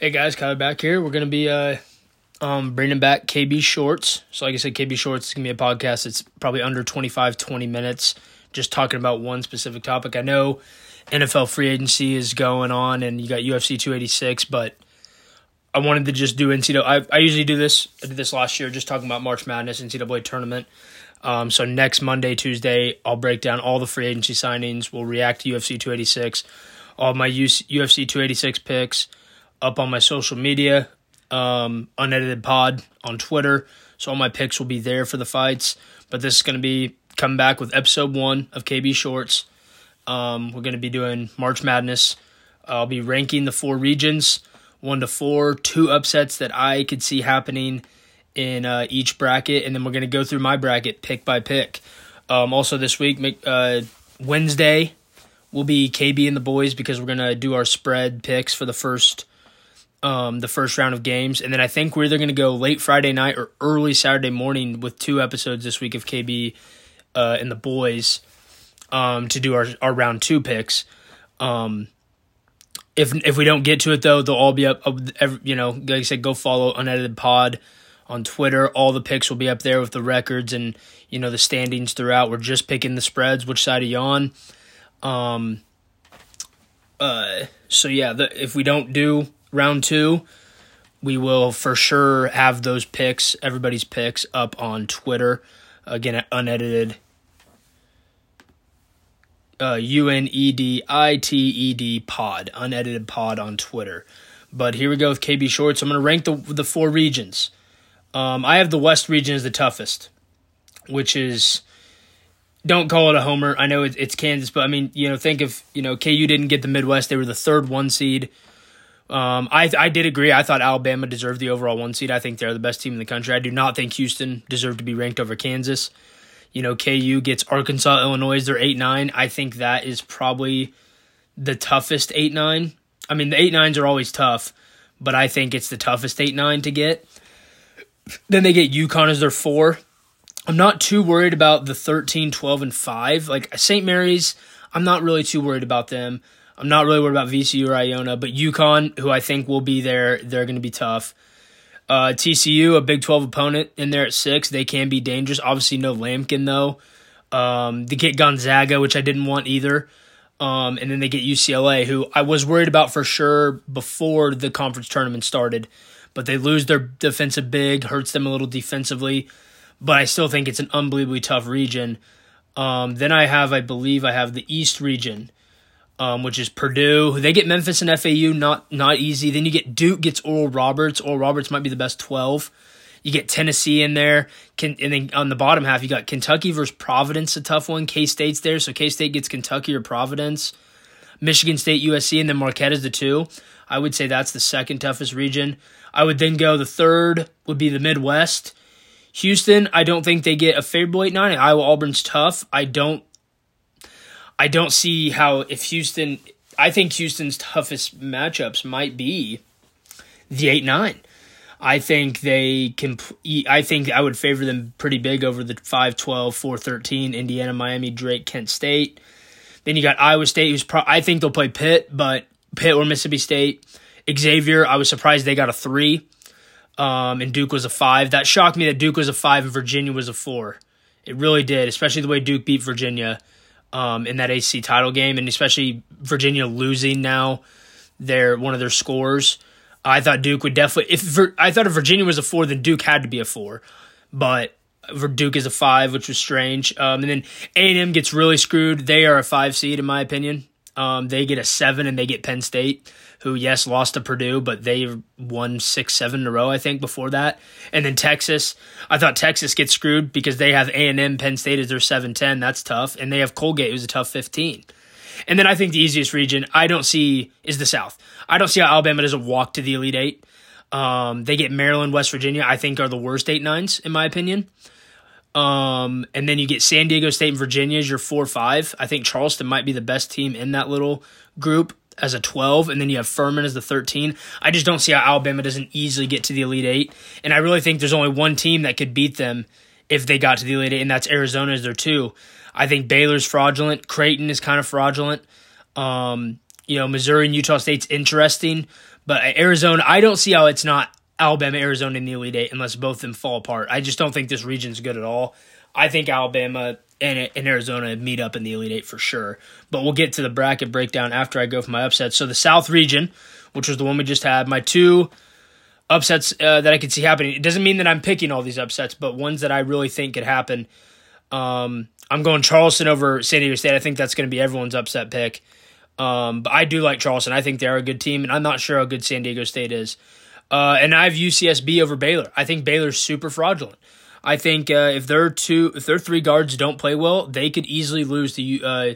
Hey guys, Kyle back here. We're gonna be uh, um, bringing back KB Shorts. So, like I said, KB Shorts is gonna be a podcast. It's probably under 25, 20 minutes, just talking about one specific topic. I know NFL free agency is going on, and you got UFC 286, but I wanted to just do NCAA. I, I usually do this. I did this last year, just talking about March Madness NCAA tournament. Um, so next Monday, Tuesday, I'll break down all the free agency signings. We'll react to UFC 286, all my UFC 286 picks up on my social media, um, unedited pod on Twitter. So all my picks will be there for the fights. But this is going to be coming back with episode one of KB Shorts. Um, we're going to be doing March Madness. I'll be ranking the four regions, one to four, two upsets that I could see happening in uh, each bracket, and then we're going to go through my bracket pick by pick. Um, also, this week, uh, Wednesday, will be KB and the boys because we're going to do our spread picks for the first um, the first round of games, and then I think we're either going to go late Friday night or early Saturday morning with two episodes this week of KB uh, and the boys um, to do our our round two picks. Um, if if we don't get to it though, they'll all be up. You know, like I said, go follow unedited pod on Twitter. All the picks will be up there with the records and you know the standings throughout. We're just picking the spreads. Which side are you on? Um. Uh. So yeah, the, if we don't do round two, we will for sure have those picks, everybody's picks, up on Twitter. Again, unedited. Uh, U N E D I T E D pod, unedited pod on Twitter. But here we go with KB Shorts. I'm going to rank the the four regions. Um, I have the West region as the toughest, which is don't call it a homer. I know it's Kansas, but I mean, you know, think of you know KU didn't get the Midwest; they were the third one seed. Um, I I did agree. I thought Alabama deserved the overall one seed. I think they're the best team in the country. I do not think Houston deserved to be ranked over Kansas. You know, KU gets Arkansas, Illinois. They're eight nine. I think that is probably the toughest eight nine. I mean, the eight nines are always tough, but I think it's the toughest eight nine to get. Then they get UConn as their four. I'm not too worried about the 13, 12, and 5. Like St. Mary's, I'm not really too worried about them. I'm not really worried about VCU or Iona, but UConn, who I think will be there, they're going to be tough. Uh, TCU, a Big 12 opponent in there at six. They can be dangerous. Obviously, no Lampkin, though. Um, they get Gonzaga, which I didn't want either. Um, and then they get UCLA, who I was worried about for sure before the conference tournament started. But they lose their defensive big, hurts them a little defensively. But I still think it's an unbelievably tough region. Um, then I have, I believe, I have the East region um, which is Purdue. They get Memphis and FAU, not not easy. Then you get Duke gets Oral Roberts. Oral Roberts might be the best twelve. You get Tennessee in there, Can, and then on the bottom half you got Kentucky versus Providence, a tough one. K State's there, so K State gets Kentucky or Providence. Michigan State, USC, and then Marquette is the two. I would say that's the second toughest region. I would then go the third would be the Midwest. Houston, I don't think they get a favorable 8 9. Iowa Auburn's tough. I don't I don't see how if Houston. I think Houston's toughest matchups might be the eight nine. I think they can. I think I would favor them pretty big over the 5 12, 4 13, Indiana, Miami, Drake, Kent State. Then you got Iowa State, who's pro- I think they'll play Pitt, but Pitt or Mississippi State. Xavier, I was surprised they got a three, um, and Duke was a five. That shocked me that Duke was a five and Virginia was a four. It really did, especially the way Duke beat Virginia um, in that AC title game, and especially Virginia losing now their one of their scores. I thought Duke would definitely. If I thought if Virginia was a four, then Duke had to be a four, but Duke is a five, which was strange. Um, and then A and M gets really screwed. They are a five seed in my opinion. Um, they get a seven, and they get Penn State who yes lost to Purdue, but they won six, seven in a row I think before that. And then Texas, I thought Texas gets screwed because they have A and M, Penn State as their seven ten. That's tough, and they have Colgate who's a tough fifteen. And then I think the easiest region I don't see is the South. I don't see how Alabama doesn't walk to the Elite Eight. Um, they get Maryland, West Virginia. I think are the worst eight nines in my opinion. Um, and then you get San Diego State and Virginia as your four five. I think Charleston might be the best team in that little group as a 12, and then you have Furman as the 13. I just don't see how Alabama doesn't easily get to the Elite Eight. And I really think there's only one team that could beat them if they got to the Elite Eight, and that's Arizona as their two. I think Baylor's fraudulent. Creighton is kind of fraudulent. Um, you know, Missouri and Utah State's interesting, But Arizona, I don't see how it's not Alabama, Arizona in the Elite Eight unless both of them fall apart. I just don't think this region's good at all. I think Alabama and, and Arizona meet up in the Elite Eight for sure. But we'll get to the bracket breakdown after I go for my upsets. So the South region, which was the one we just had, my two upsets uh, that I could see happening. It doesn't mean that I'm picking all these upsets, but ones that I really think could happen. Um, I'm going Charleston over San Diego State. I think that's going to be everyone's upset pick. Um, but I do like Charleston. I think they're a good team, and I'm not sure how good San Diego State is. Uh, and I have UCSB over Baylor. I think Baylor's super fraudulent. I think uh, if their two, if their three guards don't play well, they could easily lose to uh,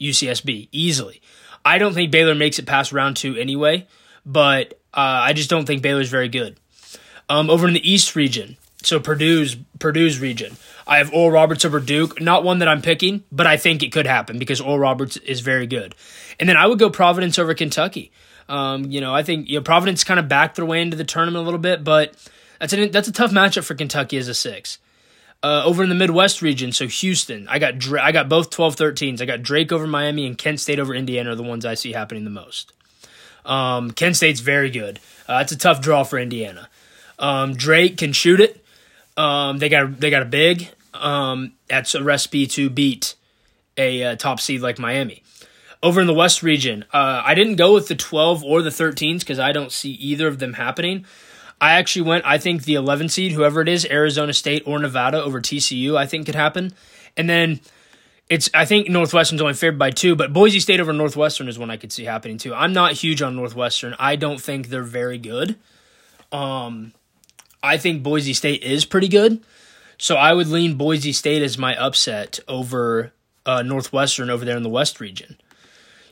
UCSB easily. I don't think Baylor makes it past round two anyway, but uh, I just don't think Baylor's very good. Um, over in the East region, so Purdue's Purdue's region, I have Oral Roberts over Duke. Not one that I'm picking, but I think it could happen because Oral Roberts is very good. And then I would go Providence over Kentucky. Um, you know, I think you know Providence kind of backed their way into the tournament a little bit, but that's a that's a tough matchup for Kentucky as a six. Uh, over in the Midwest region, so Houston, I got Dra- I got both 12-13s. I got Drake over Miami and Kent State over Indiana are the ones I see happening the most. Um, Kent State's very good. Uh, it's a tough draw for Indiana. Um, Drake can shoot it. Um, they got they got a big. Um, that's a recipe to beat a uh, top seed like Miami. Over in the West region, uh, I didn't go with the 12 or the 13s because I don't see either of them happening. I actually went, I think the 11 seed, whoever it is, Arizona State or Nevada over TCU, I think could happen. And then it's, I think Northwestern's only favored by two, but Boise State over Northwestern is one I could see happening too. I'm not huge on Northwestern. I don't think they're very good. Um, I think Boise State is pretty good. So I would lean Boise State as my upset over uh, Northwestern over there in the West region.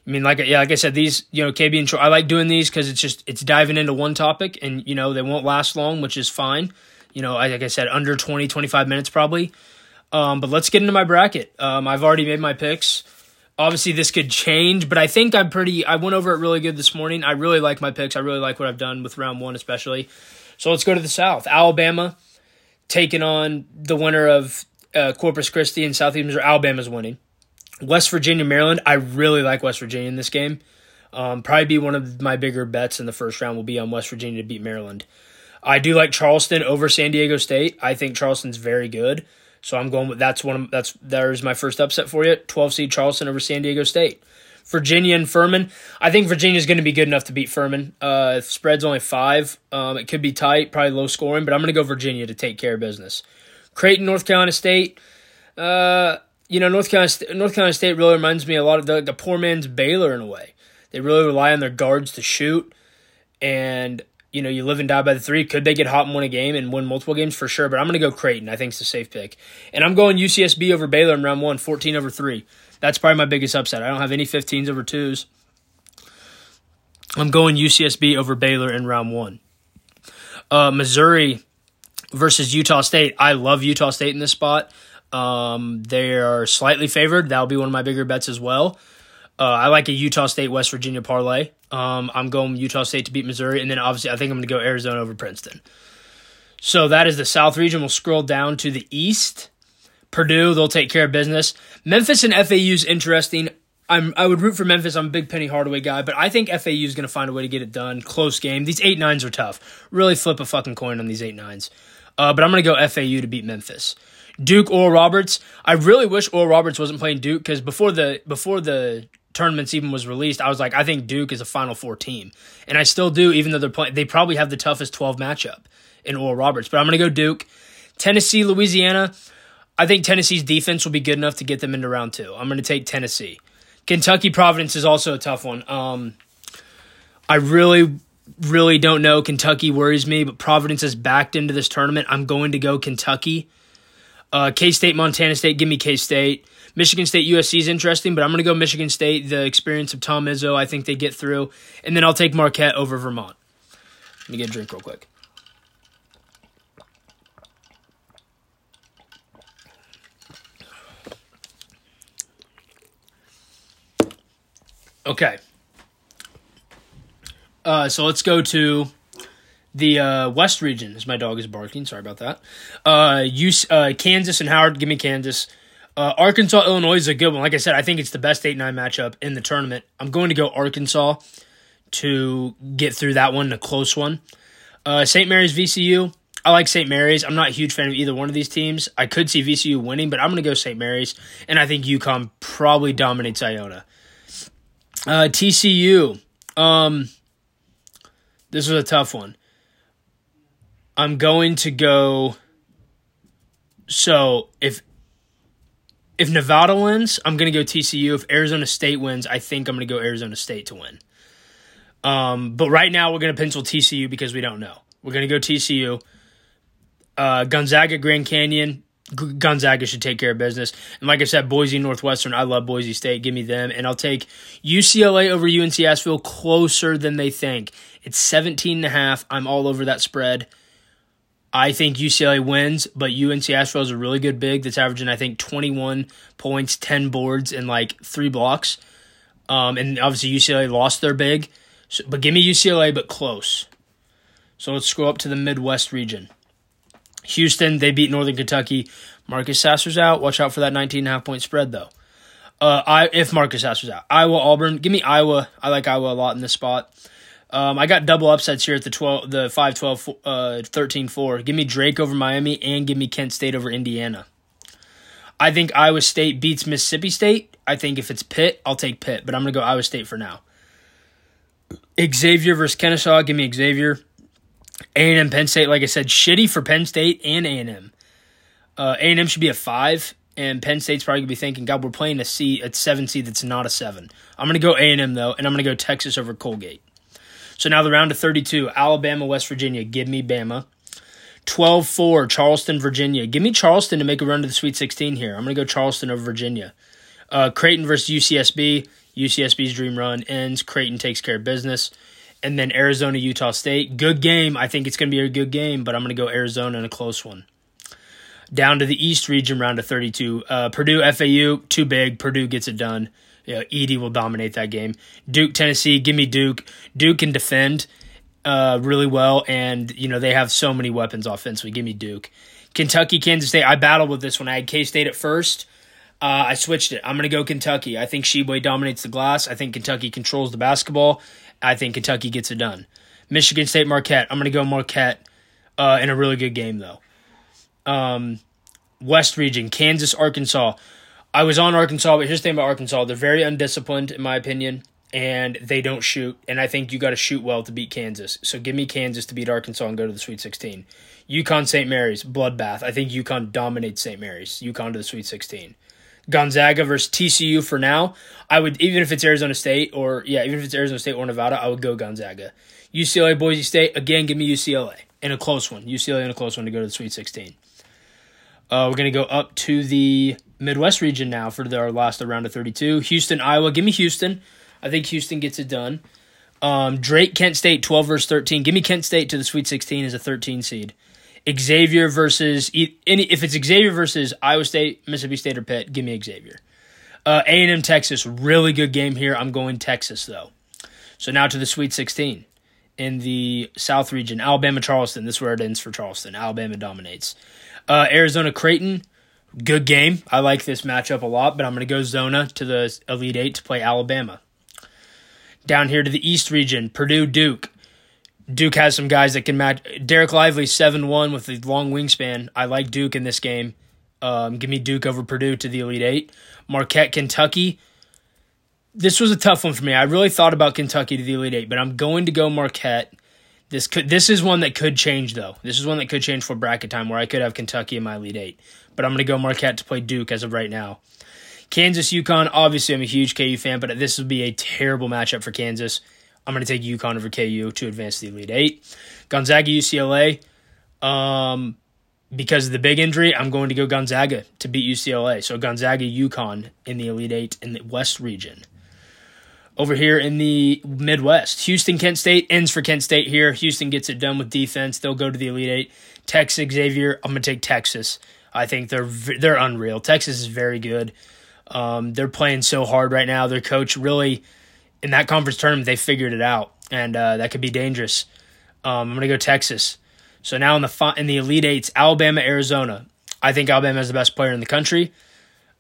I mean, like yeah, like I said, these you know KB and Troy, I like doing these because it's just it's diving into one topic, and you know they won't last long, which is fine. You know, like I said, under 20, 25 minutes probably. Um, but let's get into my bracket. Um, I've already made my picks. Obviously, this could change, but I think I'm pretty. I went over it really good this morning. I really like my picks. I really like what I've done with round one, especially. So let's go to the South. Alabama taking on the winner of uh, Corpus Christi and Southeast Missouri. Alabama's winning. West Virginia, Maryland. I really like West Virginia in this game. Um, probably be one of my bigger bets in the first round will be on West Virginia to beat Maryland. I do like Charleston over San Diego State. I think Charleston's very good. So I'm going with that's one of, that's there's my first upset for you. 12 seed Charleston over San Diego State. Virginia and Furman. I think Virginia's going to be good enough to beat Furman. Uh, spread's only five. Um, it could be tight, probably low scoring, but I'm going to go Virginia to take care of business. Creighton, North Carolina State. Uh, you know, North Carolina, North Carolina State really reminds me a lot of the, the poor man's Baylor in a way. They really rely on their guards to shoot, and you know, you live and die by the three. Could they get hot and win a game and win multiple games for sure? But I'm going to go Creighton. I think it's a safe pick, and I'm going UCSB over Baylor in round one, 14 over three. That's probably my biggest upset. I don't have any 15s over twos. I'm going UCSB over Baylor in round one. Uh, Missouri versus Utah State. I love Utah State in this spot. Um, they are slightly favored. That'll be one of my bigger bets as well. Uh, I like a Utah State West Virginia parlay. Um, I'm going Utah State to beat Missouri, and then obviously I think I'm going to go Arizona over Princeton. So that is the South region. We'll scroll down to the East. Purdue, they'll take care of business. Memphis and FAU is interesting. I'm I would root for Memphis. I'm a big Penny Hardaway guy, but I think FAU is going to find a way to get it done. Close game. These eight nines are tough. Really flip a fucking coin on these eight nines. Uh, but I'm going to go FAU to beat Memphis. Duke Oral Roberts. I really wish Oral Roberts wasn't playing Duke because before the before the tournaments even was released, I was like, I think Duke is a Final Four team, and I still do, even though they're playing. They probably have the toughest 12 matchup in Oral Roberts, but I'm to go Duke. Tennessee, Louisiana. I think Tennessee's defense will be good enough to get them into round two. I'm to take Tennessee. Kentucky Providence is also a tough one. Um, I really, really don't know. Kentucky worries me, but Providence is backed into this tournament. I'm going to go Kentucky. Uh, K State, Montana State, give me K State. Michigan State, USC is interesting, but I'm going to go Michigan State. The experience of Tom Izzo, I think they get through. And then I'll take Marquette over Vermont. Let me get a drink real quick. Okay. Uh, so let's go to the uh, West region. As my dog is barking, sorry about that. Uh, use uh, Kansas and Howard. Give me Kansas. Uh, Arkansas, Illinois is a good one. Like I said, I think it's the best eight nine matchup in the tournament. I'm going to go Arkansas to get through that one, a close one. Uh, St. Mary's VCU. I like St. Mary's. I'm not a huge fan of either one of these teams. I could see VCU winning, but I'm going to go St. Mary's, and I think UConn probably dominates Iona. Uh, TCU. Um, this was a tough one. I'm going to go. So if if Nevada wins, I'm going to go TCU. If Arizona State wins, I think I'm going to go Arizona State to win. Um, but right now, we're going to pencil TCU because we don't know. We're going to go TCU. Uh, Gonzaga, Grand Canyon. Gonzaga should take care of business. And like I said, Boise, Northwestern. I love Boise State. Give me them. And I'll take UCLA over UNC Asheville closer than they think. It's 17 and a half. I'm all over that spread. I think UCLA wins, but UNC Asheville is a really good big that's averaging, I think, 21 points, 10 boards, and like three blocks. Um, and obviously, UCLA lost their big. So, but give me UCLA, but close. So let's scroll up to the Midwest region. Houston, they beat Northern Kentucky. Marcus Sasser's out. Watch out for that 19.5 point spread, though. Uh, I if Marcus Sasser's out. Iowa, Auburn. Give me Iowa. I like Iowa a lot in this spot. Um, I got double upsets here at the 12, the 5 12, uh, 13 4. Give me Drake over Miami and give me Kent State over Indiana. I think Iowa State beats Mississippi State. I think if it's Pitt, I'll take Pitt, but I'm going to go Iowa State for now. Xavier versus Kennesaw. Give me Xavier. A&M Penn State, like I said, shitty for Penn State and A&M. Uh, A&M should be a five, and Penn State's probably gonna be thinking, God, we're playing a C, a seven seed that's not a seven. I'm gonna go A&M though, and I'm gonna go Texas over Colgate. So now the round of 32 Alabama, West Virginia. Give me Bama. 12 4, Charleston, Virginia. Give me Charleston to make a run to the Sweet 16 here. I'm going to go Charleston over Virginia. Uh, Creighton versus UCSB. UCSB's dream run ends. Creighton takes care of business. And then Arizona, Utah State. Good game. I think it's going to be a good game, but I'm going to go Arizona in a close one. Down to the East region, round of 32. Uh, Purdue, FAU, too big. Purdue gets it done you know, Edey will dominate that game. Duke, Tennessee, give me Duke. Duke can defend uh, really well, and you know they have so many weapons offensively. Give me Duke. Kentucky, Kansas State. I battled with this one. I had K State at first. Uh, I switched it. I'm going to go Kentucky. I think Tshiebwe dominates the glass. I think Kentucky controls the basketball. I think Kentucky gets it done. Michigan State, Marquette. I'm going to go Marquette uh, in a really good game, though. Um, West region, Kansas, Arkansas. I was on Arkansas, but here's the thing about Arkansas: they're very undisciplined, in my opinion, and they don't shoot. And I think you got to shoot well to beat Kansas. So give me Kansas to beat Arkansas and go to the Sweet 16. UConn, St. Mary's, bloodbath. I think UConn dominates St. Mary's. UConn to the Sweet 16. Gonzaga versus TCU for now. I would even if it's Arizona State or yeah, even if it's Arizona State or Nevada, I would go Gonzaga. UCLA, Boise State again. Give me UCLA in a close one. UCLA in a close one to go to the Sweet 16. Uh, we're gonna go up to the Midwest region now for our last round of 32. Houston, Iowa. Give me Houston. I think Houston gets it done. Um, Drake, Kent State, 12 versus 13. Give me Kent State to the Sweet 16 as a 13 seed. Xavier versus any if it's Xavier versus Iowa State, Mississippi State, or Pitt, give me Xavier. Uh, A&M Texas, really good game here. I'm going Texas though. So now to the Sweet 16 in the South region. Alabama Charleston. This is where it ends for Charleston. Alabama dominates. Uh, Arizona Creighton good game. I like this matchup a lot, but I'm going to go Zona to the Elite Eight to play Alabama. Down here to the East region, Purdue Duke. Duke has some guys that can match. Dereck Lively, 7 1 with a long wingspan. I like Duke in this game. Um, give me Duke over Purdue to the Elite Eight. Marquette, Kentucky. This was a tough one for me. I really thought about Kentucky to the Elite Eight, but I'm going to go Marquette. This could this is one that could change though. This is one that could change for bracket time where I could have Kentucky in my lead Eight but I'm to go Marquette to play Duke as of right now. Kansas, UConn. Obviously, I'm a huge KU fan, but this would be a terrible matchup for Kansas. I'm to take UConn over KU to advance the Elite Eight. Gonzaga, UCLA. Um, because of the big injury, I'm going to go Gonzaga to beat UCLA. So Gonzaga, UConn in the Elite Eight in the West region. Over here in the Midwest, Houston, Kent State ends for Kent State here. Houston gets it done with defense. They'll go to the Elite Eight. Texas, Xavier. I'm to take Texas. I think they're they're unreal. Texas is very good. Um, they're playing so hard right now. Their coach really, in that conference tournament, they figured it out, and uh, that could be dangerous. Um, I'm gonna go Texas. So now in the in the Elite Eights, Alabama, Arizona. I think Alabama is the best player in the country.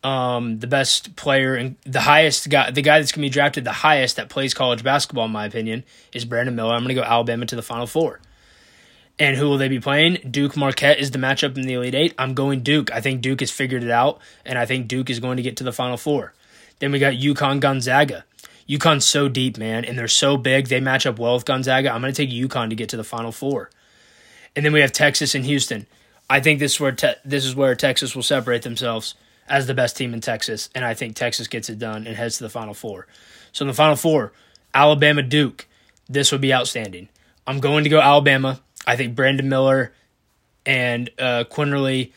Um, the best player and the highest guy, the guy that's going to be drafted the highest that plays college basketball, in my opinion, is Brandon Miller. I'm going to go Alabama to the Final Four. And who will they be playing? Duke Marquette is the matchup in the Elite Eight. I'm going Duke. I think Duke has figured it out, and I think Duke is going to get to the Final Four. Then we got UConn Gonzaga. UConn's so deep, man, and they're so big. They match up well with Gonzaga. I'm going to take UConn to get to the Final Four. And then we have Texas and Houston. I think this is where te- this is where Texas will separate themselves as the best team in Texas, and I think Texas gets it done and heads to the Final Four. So in the Final Four, Alabama Duke. This would be outstanding. I'm going to go Alabama. I think Brandon Miller and uh, Quinerly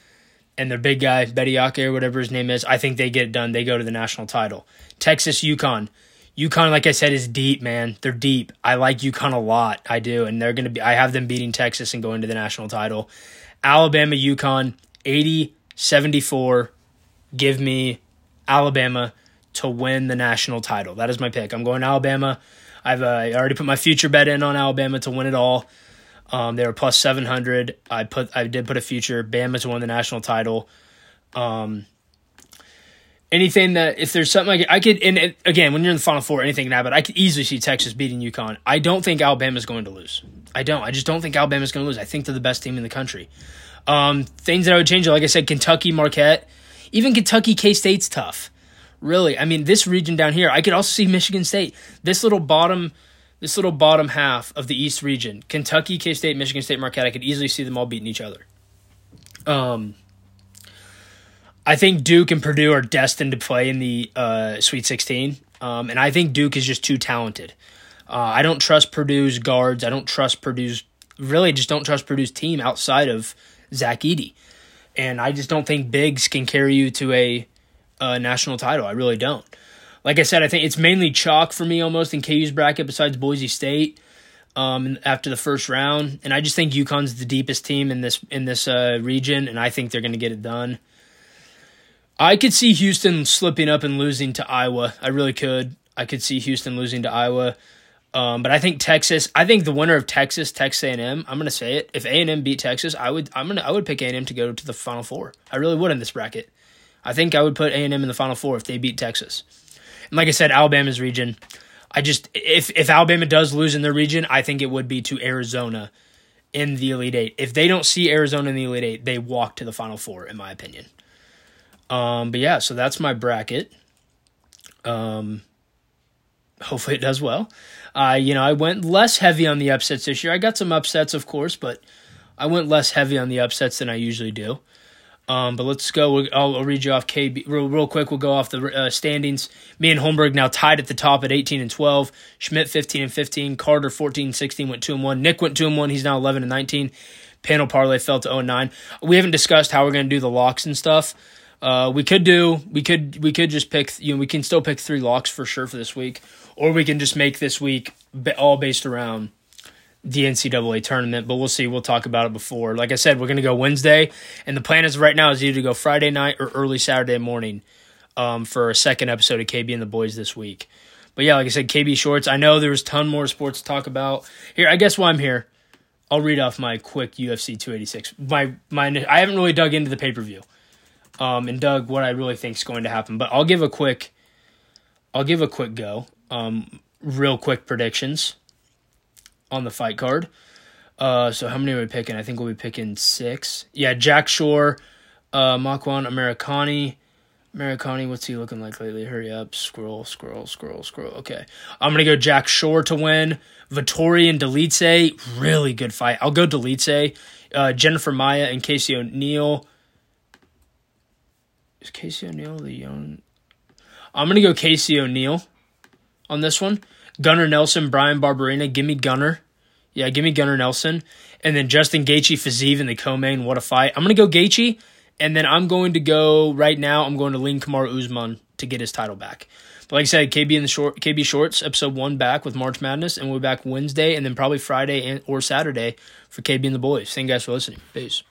and their big guy Bediako or whatever his name is. I think they get it done. They go to the national title. Texas UConn. UConn, like I said, is deep, man. They're deep. I like UConn a lot. I do, and they're gonna be. I have them beating Texas and going to the national title. Alabama, UConn, 80 74. Give me Alabama to win the national title. That is my pick. I'm going Alabama. I've uh, I already put my future bet in on Alabama to win it all. Um, they were plus 700. I put I did put a future. Bama to win the national title. Um, anything that if there's something like I could and it, again when you're in the final four anything can happen I could easily see Texas beating UConn I don't think Alabama's going to lose I don't I just don't think Alabama's going to lose I think they're the best team in the country um, things that I would change like I said Kentucky Marquette even Kentucky K State's tough. Really. I mean this region down here I could also see Michigan State. This little bottom this little bottom half of the East region Kentucky K State Michigan State Marquette I could easily see them all beating each other. Um I think Duke and Purdue are destined to play in the uh, Sweet 16, um, and I think Duke is just too talented. Uh, I don't trust Purdue's guards. I don't trust Purdue's really just don't trust Purdue's team outside of Zach Edey, and I just don't think bigs can carry you to a, a national title. I really don't. Like I said, I think it's mainly chalk for me almost in KU's bracket besides Boise State. Um, after the first round, and I just think UConn's the deepest team in this in this uh, region, and I think they're going to get it done. I could see Houston slipping up and losing to Iowa. I really could. I could see Houston losing to Iowa. Um, but I think Texas. I think the winner of Texas, Texas A and M. I'm gonna say it. If A and M beat Texas, I would. I'm gonna. I would pick A and M to go to the Final Four. I really would in this bracket. I think I would put A and M in the Final Four if they beat Texas. And like I said, Alabama's region. I just if if Alabama does lose in their region, I think it would be to Arizona in the Elite Eight. If they don't see Arizona in the Elite Eight, they walk to the Final Four, in my opinion. Um, but yeah, so that's my bracket. Um, hopefully it does well. Uh, you know, I went less heavy on the upsets this year. I got some upsets, of course, but I went less heavy on the upsets than I usually do. Um, but let's go. I'll, I'll, read you off KB real, real quick. We'll go off the uh, standings. Me and Holmberg now tied at the top at 18 and 12. Schmidt 15 and 15. Carter 14 and 16 went 2 and 1. Nick went 2 and 1. He's now 11 and 19. Panel parlay fell to 0 and 9. We haven't discussed how we're going to do the locks and stuff. Uh, we could do we could we could just pick you know we can still pick three locks for sure for this week, or we can just make this week all based around the NCAA tournament. But we'll see. We'll talk about it before. Like I said, we're gonna go Wednesday, and the plan is right now is either to go Friday night or early Saturday morning um, for a second episode of KB and the Boys this week. But yeah, like I said, KB Shorts. I know there's a ton more sports to talk about here. I guess why I'm here, I'll read off my quick UFC 286. My my I haven't really dug into the pay per view um, and dug what I really think is going to happen. But I'll give a quick, I'll give a quick go. Um, real quick predictions on the fight card. Uh, so how many are we picking? I think we'll be picking six. Yeah, Jack Shore, uh, Makwan Americani. Amirkhani, what's he looking like lately? Hurry up, scroll, scroll, scroll, scroll. Okay, I'm gonna go Jack Shore to win. Vettori and Dolidze, really good fight. I'll go Dolidze. Uh, Jennifer Maia and Casey O'Neill. Is Casey O'Neill the young? I'm gonna go Casey O'Neill on this one. Gunnar Nelson, Bryan Barberena, Give me Gunnar. Yeah, give me Gunnar Nelson. And then Justin Gaethje, Fiziev in the co-main. What a fight! I'm gonna go Gaethje, and then I'm going to go right now. I'm going to lean Kamaru Usman to get his title back. But like I said, KB in the short KB Shorts episode one back with March Madness, and we'll be back Wednesday, and then probably Friday and, or Saturday for KB and the boys. Thank you guys for listening. Peace.